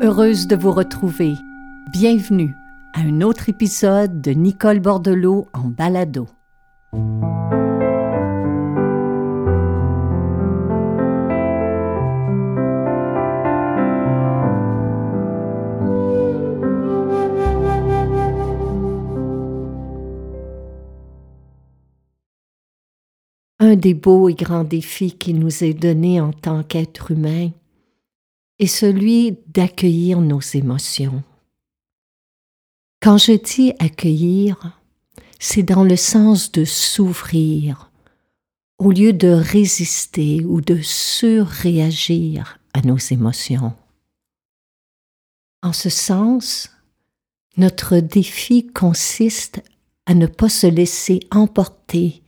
Heureuse de vous retrouver. Bienvenue à un autre épisode de Nicole Bordelot en balado. Un des beaux et grands défis qui nous est donné en tant qu'être humain est celui d'accueillir nos émotions. Quand je dis accueillir, c'est dans le sens de s'ouvrir au lieu de résister ou de surréagir à nos émotions. En ce sens, notre défi consiste à ne pas se laisser emporter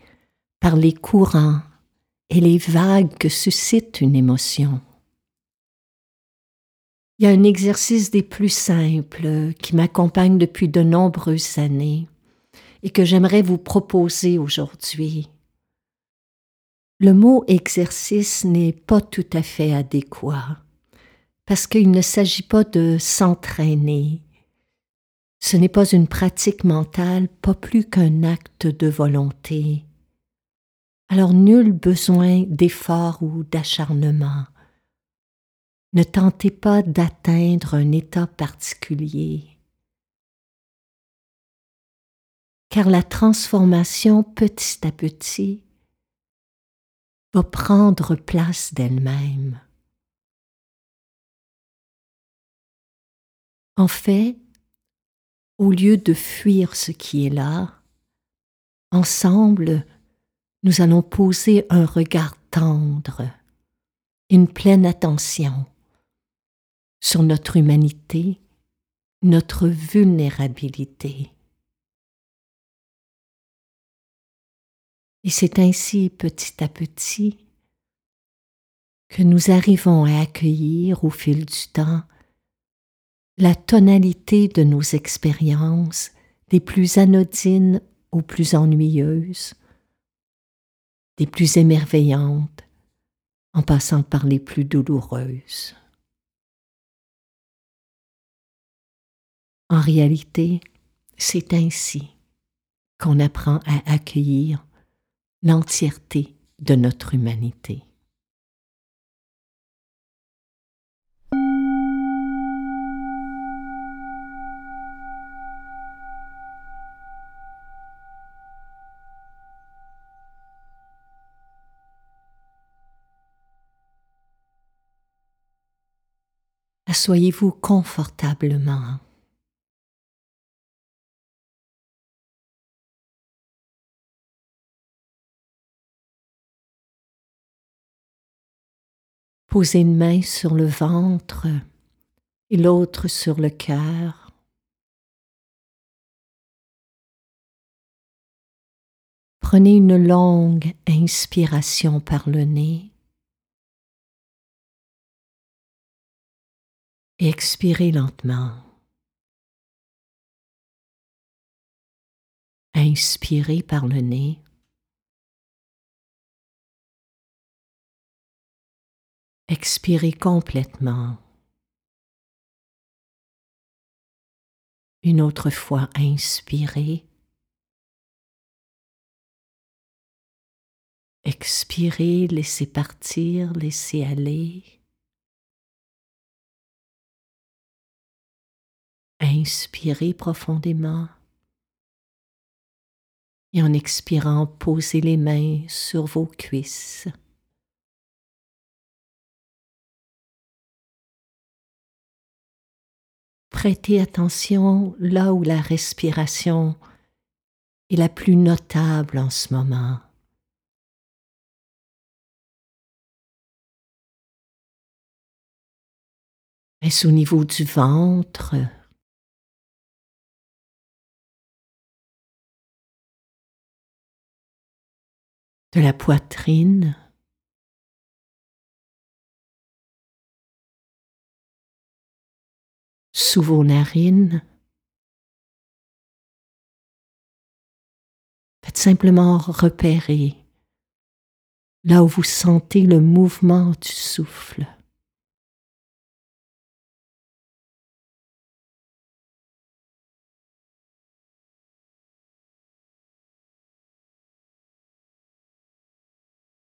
par les courants et les vagues que suscite une émotion. Il y a un exercice des plus simples qui m'accompagne depuis de nombreuses années et que j'aimerais vous proposer aujourd'hui. Le mot exercice n'est pas tout à fait adéquat parce qu'il ne s'agit pas de s'entraîner. Ce n'est pas une pratique mentale, pas plus qu'un acte de volonté. Alors nul besoin d'effort ou d'acharnement. Ne tentez pas d'atteindre un état particulier. Car la transformation petit à petit va prendre place d'elle-même. En fait, au lieu de fuir ce qui est là, ensemble, nous allons poser un regard tendre, une pleine attention sur notre humanité, notre vulnérabilité. Et c'est ainsi petit à petit que nous arrivons à accueillir au fil du temps la tonalité de nos expériences, des plus anodines aux plus ennuyeuses, des plus émerveillantes, en passant par les plus douloureuses. En réalité, c'est ainsi qu'on apprend à accueillir l'entièreté de notre humanité. Assoyez-vous confortablement. Posez une main sur le ventre et l'autre sur le cœur. Prenez une longue inspiration par le nez. et expirez lentement. Inspirez par le nez. Expirez complètement. Une autre fois, inspirez. Expirez, laissez partir, laissez aller. Inspirez profondément et en expirant, posez les mains sur vos cuisses. Prêtez attention là où la respiration est la plus notable en ce moment. Est-ce au niveau du ventre? De la poitrine? sous vos narines. Faites simplement repérer là où vous sentez le mouvement du souffle.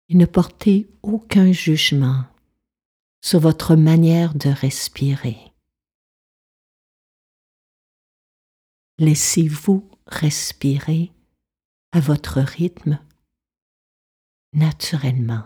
Et ne portez aucun jugement sur votre manière de respirer. Laissez-vous respirer à votre rythme naturellement.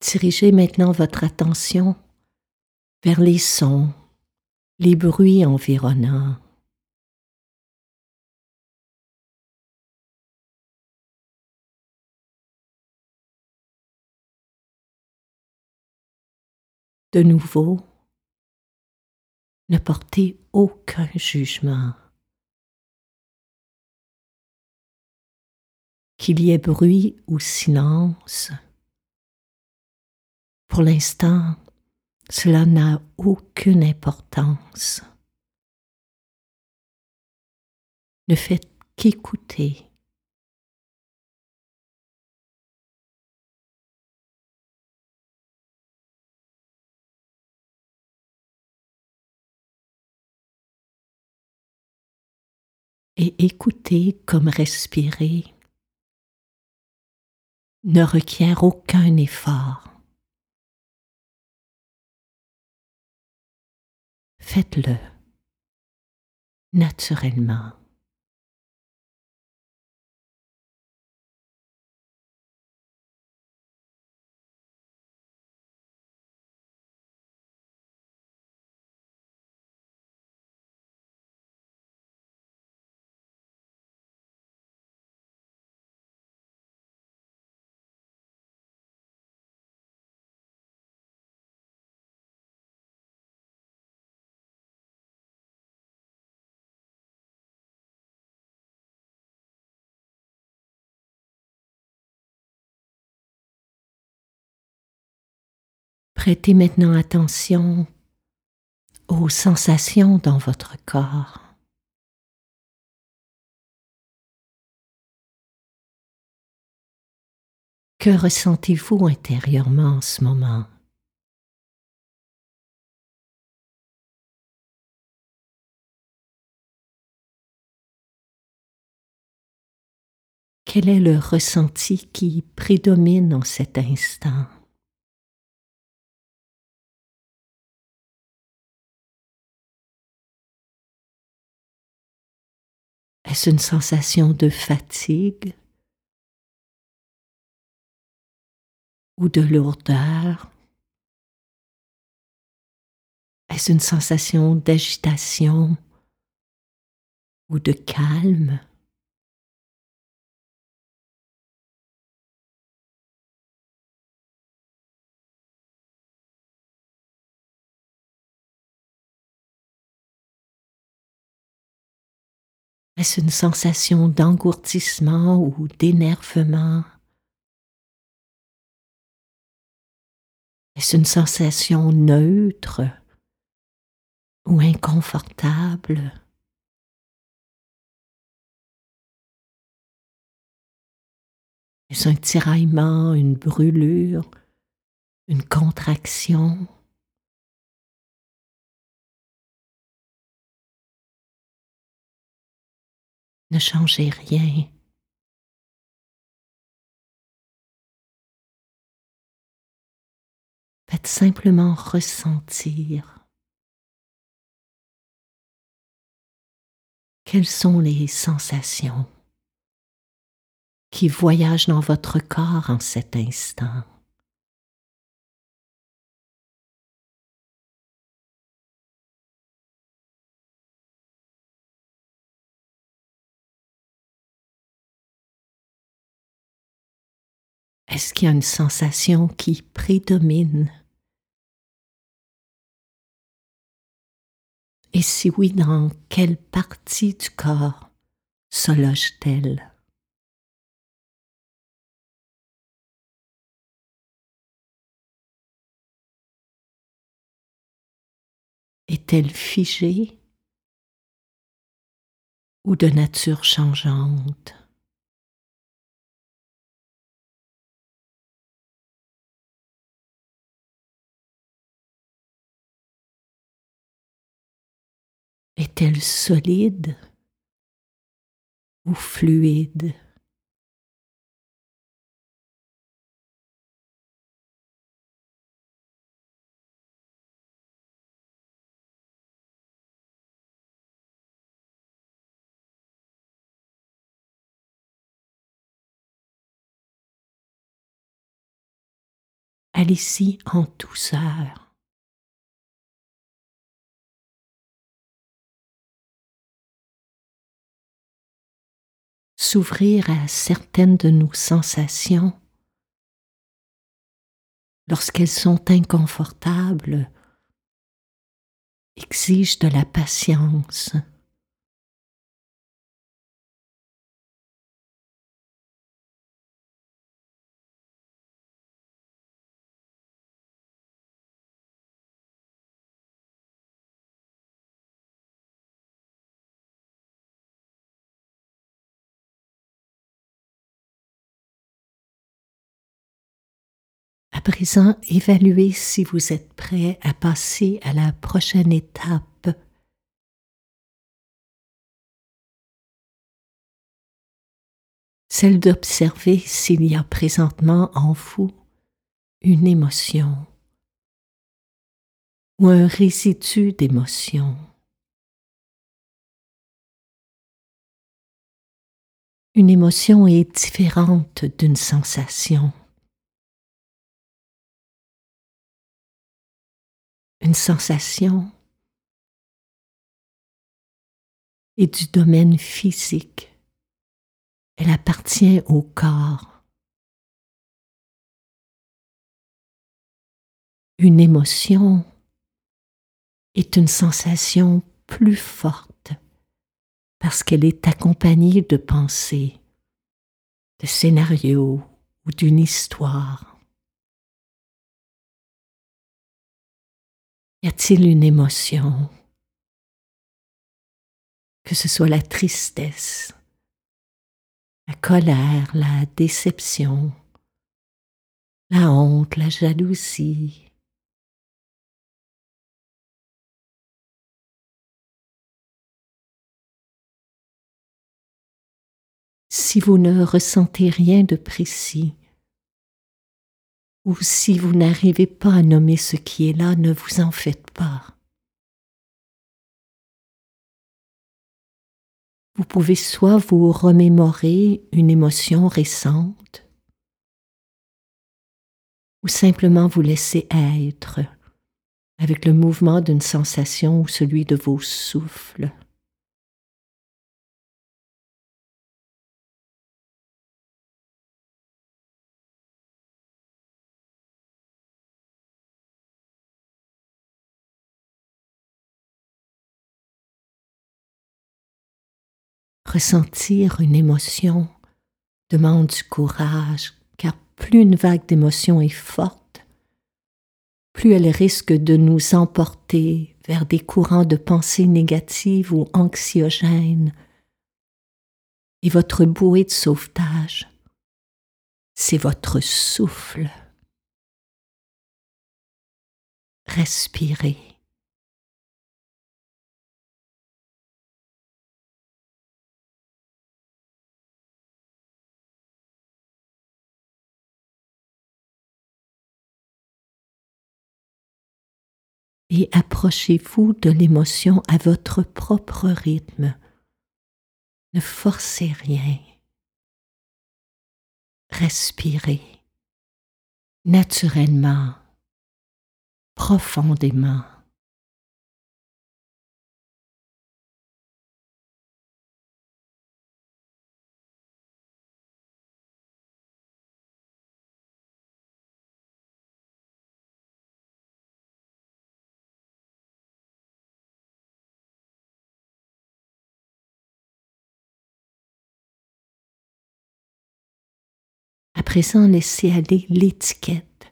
Dirigez maintenant votre attention vers les sons, les bruits environnants. De nouveau, ne portez aucun jugement. Qu'il y ait bruit ou silence, pour l'instant, cela n'a aucune importance. Ne faites qu'écouter. Et écouter comme respirer ne requiert aucun effort. Faites-le naturellement. Prêtez maintenant attention aux sensations dans votre corps. Que ressentez-vous intérieurement en ce moment? Quel est le ressenti qui prédomine en cet instant? Est-ce une sensation de fatigue? Ou de lourdeur? Est-ce une sensation d'agitation ou de calme? Est-ce une sensation d'engourdissement ou d'énervement? Est-ce une sensation neutre ou inconfortable? Est-ce un tiraillement, une brûlure, une contraction? Ne changez rien. Faites simplement ressentir quelles sont les sensations qui voyagent dans votre corps en cet instant. Est-ce qu'il y a une sensation qui prédomine? Et si oui, dans quelle partie du corps se loge-t-elle? Est-elle figée ou de nature changeante? Est-elle solide ou fluide? Allez-y en douceur. S'ouvrir à certaines de nos sensations lorsqu'elles sont inconfortables exige de la patience. Présent, évaluez si vous êtes prêt à passer à la prochaine étape. Celle d'observer s'il y a présentement en vous une émotion ou un résidu d'émotion. Une émotion est différente d'une sensation. Une sensation et du domaine physique. Elle appartient au corps. Une émotion est une sensation plus forte parce qu'elle est accompagnée de pensées, de scénarios ou d'une histoire. Y a-t-il une émotion? Que ce soit la tristesse, la colère, la déception, la honte, la jalousie. Si vous ne ressentez rien de précis, ou si vous n'arrivez pas à nommer ce qui est là, ne vous en faites pas. Vous pouvez soit vous remémorer une émotion récente, ou simplement vous laisser être avec le mouvement d'une sensation ou celui de vos souffles. Ressentir une émotion demande du courage, car plus une vague d'émotion est forte, plus elle risque de nous emporter vers des courants de pensée négatives ou anxiogènes. Et votre bouée de sauvetage, c'est votre souffle. Respirez. Et approchez-vous de l'émotion à votre propre rythme. Ne forcez rien. Respirez naturellement, profondément. Présent laissez aller l'étiquette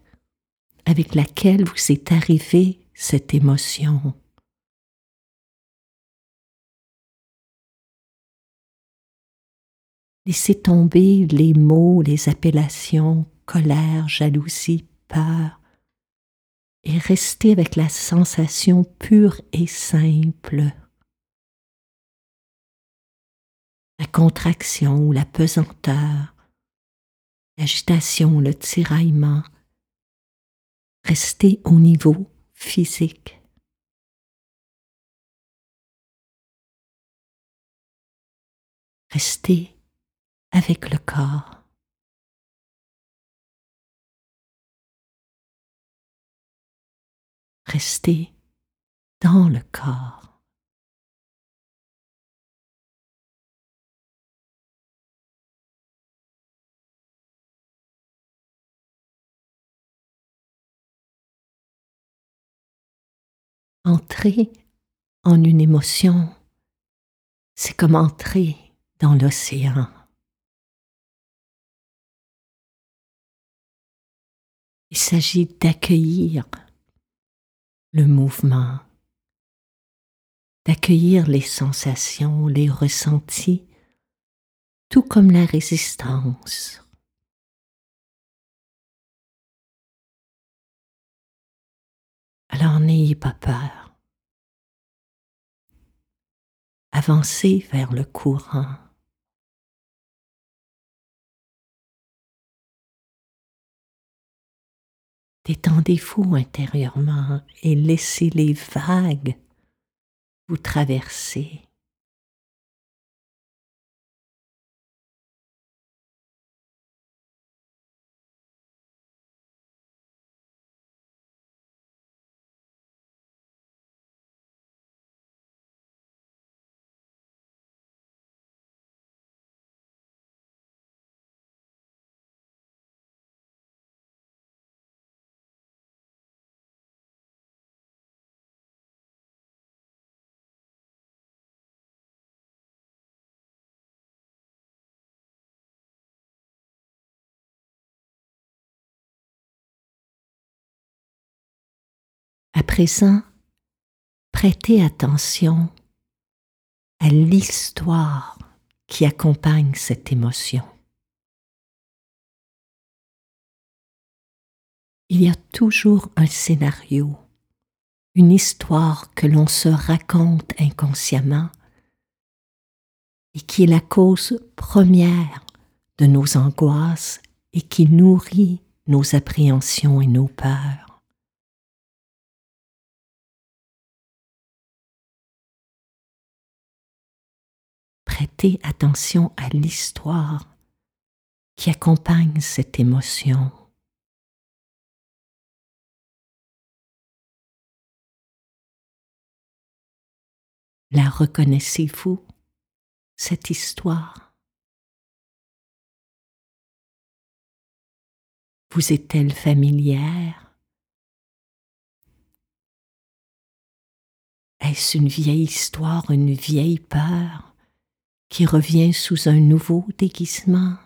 avec laquelle vous est arrivée cette émotion. Laissez tomber les mots, les appellations, colère, jalousie, peur, et restez avec la sensation pure et simple. La contraction ou la pesanteur, l'agitation, le tiraillement. Restez au niveau physique. Restez avec le corps. Restez dans le corps. Entrer en une émotion, c'est comme entrer dans l'océan. Il s'agit d'accueillir le mouvement, d'accueillir les sensations, les ressentis, tout comme la résistance. Alors n'ayez pas peur. Avancez vers le courant. Détendez-vous intérieurement et laissez les vagues vous traverser. À présent, prêtez attention à l'histoire qui accompagne cette émotion. Il y a toujours un scénario, une histoire que l'on se raconte inconsciemment et qui est la cause première de nos angoisses et qui nourrit nos appréhensions et nos peurs. Prêtez attention à l'histoire qui accompagne cette émotion. La reconnaissez-vous, cette histoire? Vous est-elle familière? Est-ce une vieille histoire, une vieille peur? Qui revient sous un nouveau déguisement.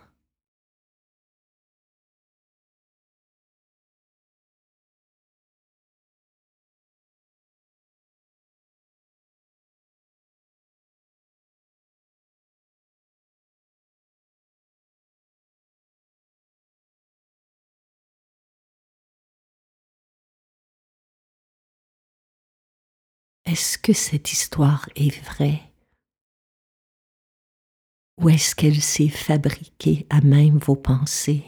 Est-ce que cette histoire est vraie? Ou est-ce qu'elle s'est fabriquée à même vos pensées?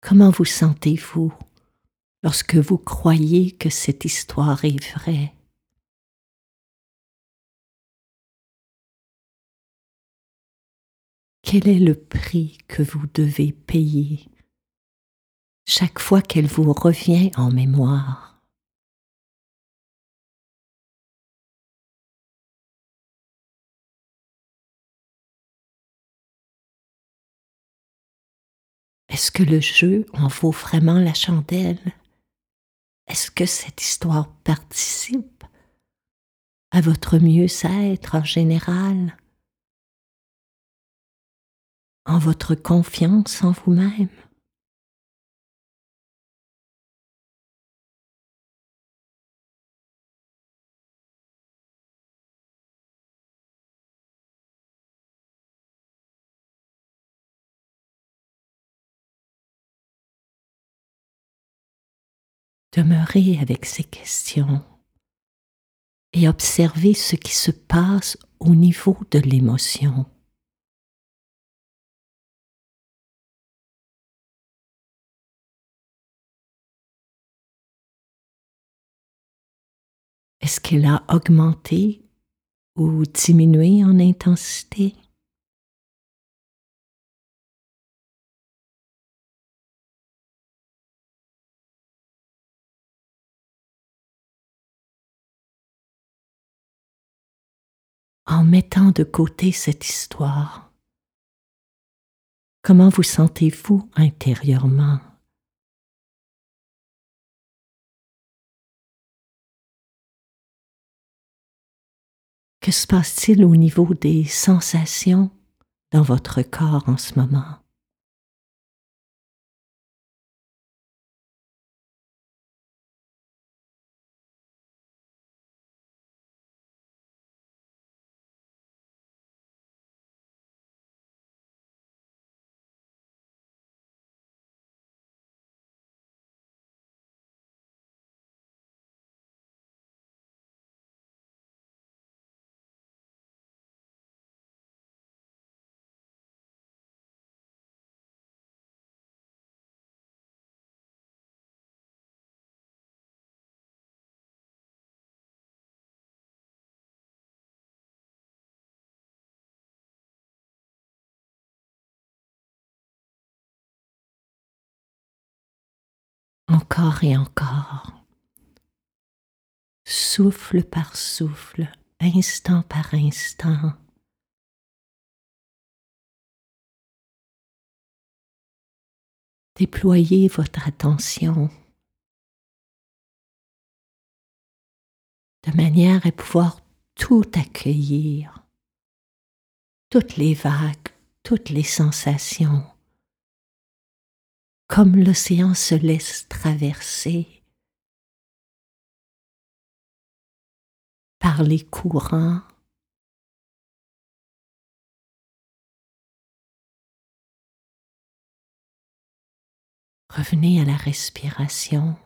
Comment vous sentez-vous lorsque vous croyez que cette histoire est vraie? Quel est le prix que vous devez payer chaque fois qu'elle vous revient en mémoire? Est-ce que le jeu en vaut vraiment la chandelle? Est-ce que cette histoire participe à votre mieux-être en général? en votre confiance en vous-même. Demeurez avec ces questions et observez ce qui se passe au niveau de l'émotion. Est-ce qu'elle a augmenté ou diminué en intensité? En mettant de côté cette histoire, comment vous sentez-vous intérieurement? Que se passe-t-il au niveau des sensations dans votre corps en ce moment? Encore et encore, souffle par souffle, instant par instant. Déployez votre attention. De manière à pouvoir tout accueillir, toutes les vagues, toutes les sensations comme l'océan se laisse traverser par les courants. Revenez à la respiration.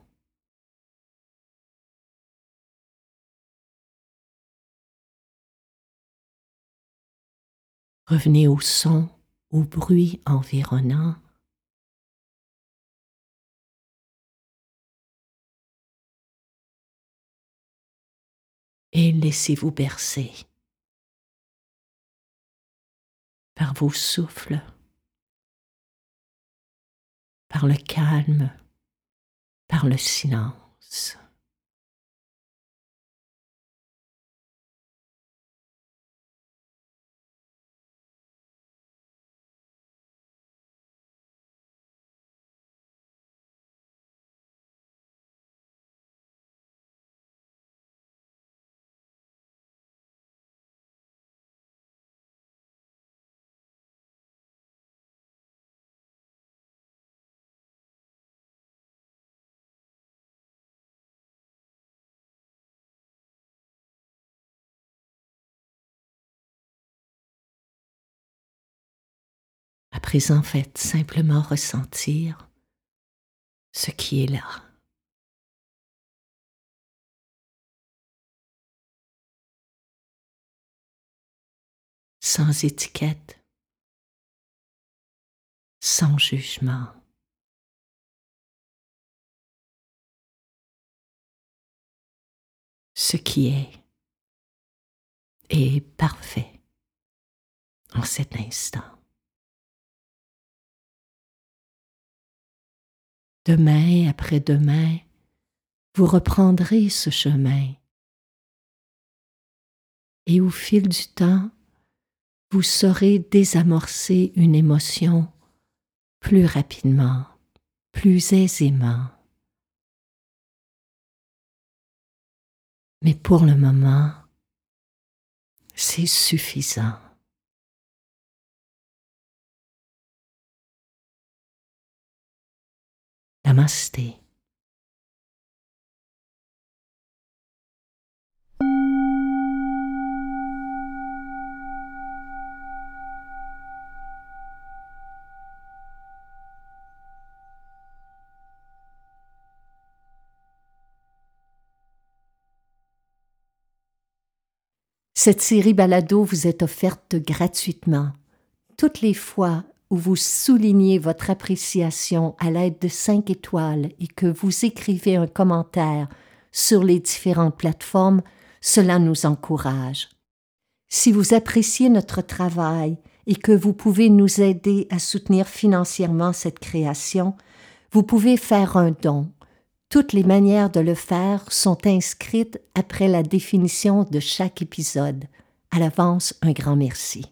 Revenez au son, au bruit environnant. Et laissez-vous bercer par vos souffles, par le calme, par le silence. Présent, faites simplement ressentir ce qui est là. Sans étiquette, sans jugement. Ce qui est est parfait en cet instant. Demain après-demain, vous reprendrez ce chemin. Et au fil du temps, vous saurez désamorcer une émotion plus rapidement, plus aisément. Mais pour le moment, c'est suffisant. Namasté. Cette série balado vous est offerte gratuitement toutes les fois où vous soulignez votre appréciation à l'aide de cinq étoiles et que vous écrivez un commentaire sur les différentes plateformes, cela nous encourage. Si vous appréciez notre travail et que vous pouvez nous aider à soutenir financièrement cette création, vous pouvez faire un don. Toutes les manières de le faire sont inscrites après la définition de chaque épisode. À l'avance, un grand merci.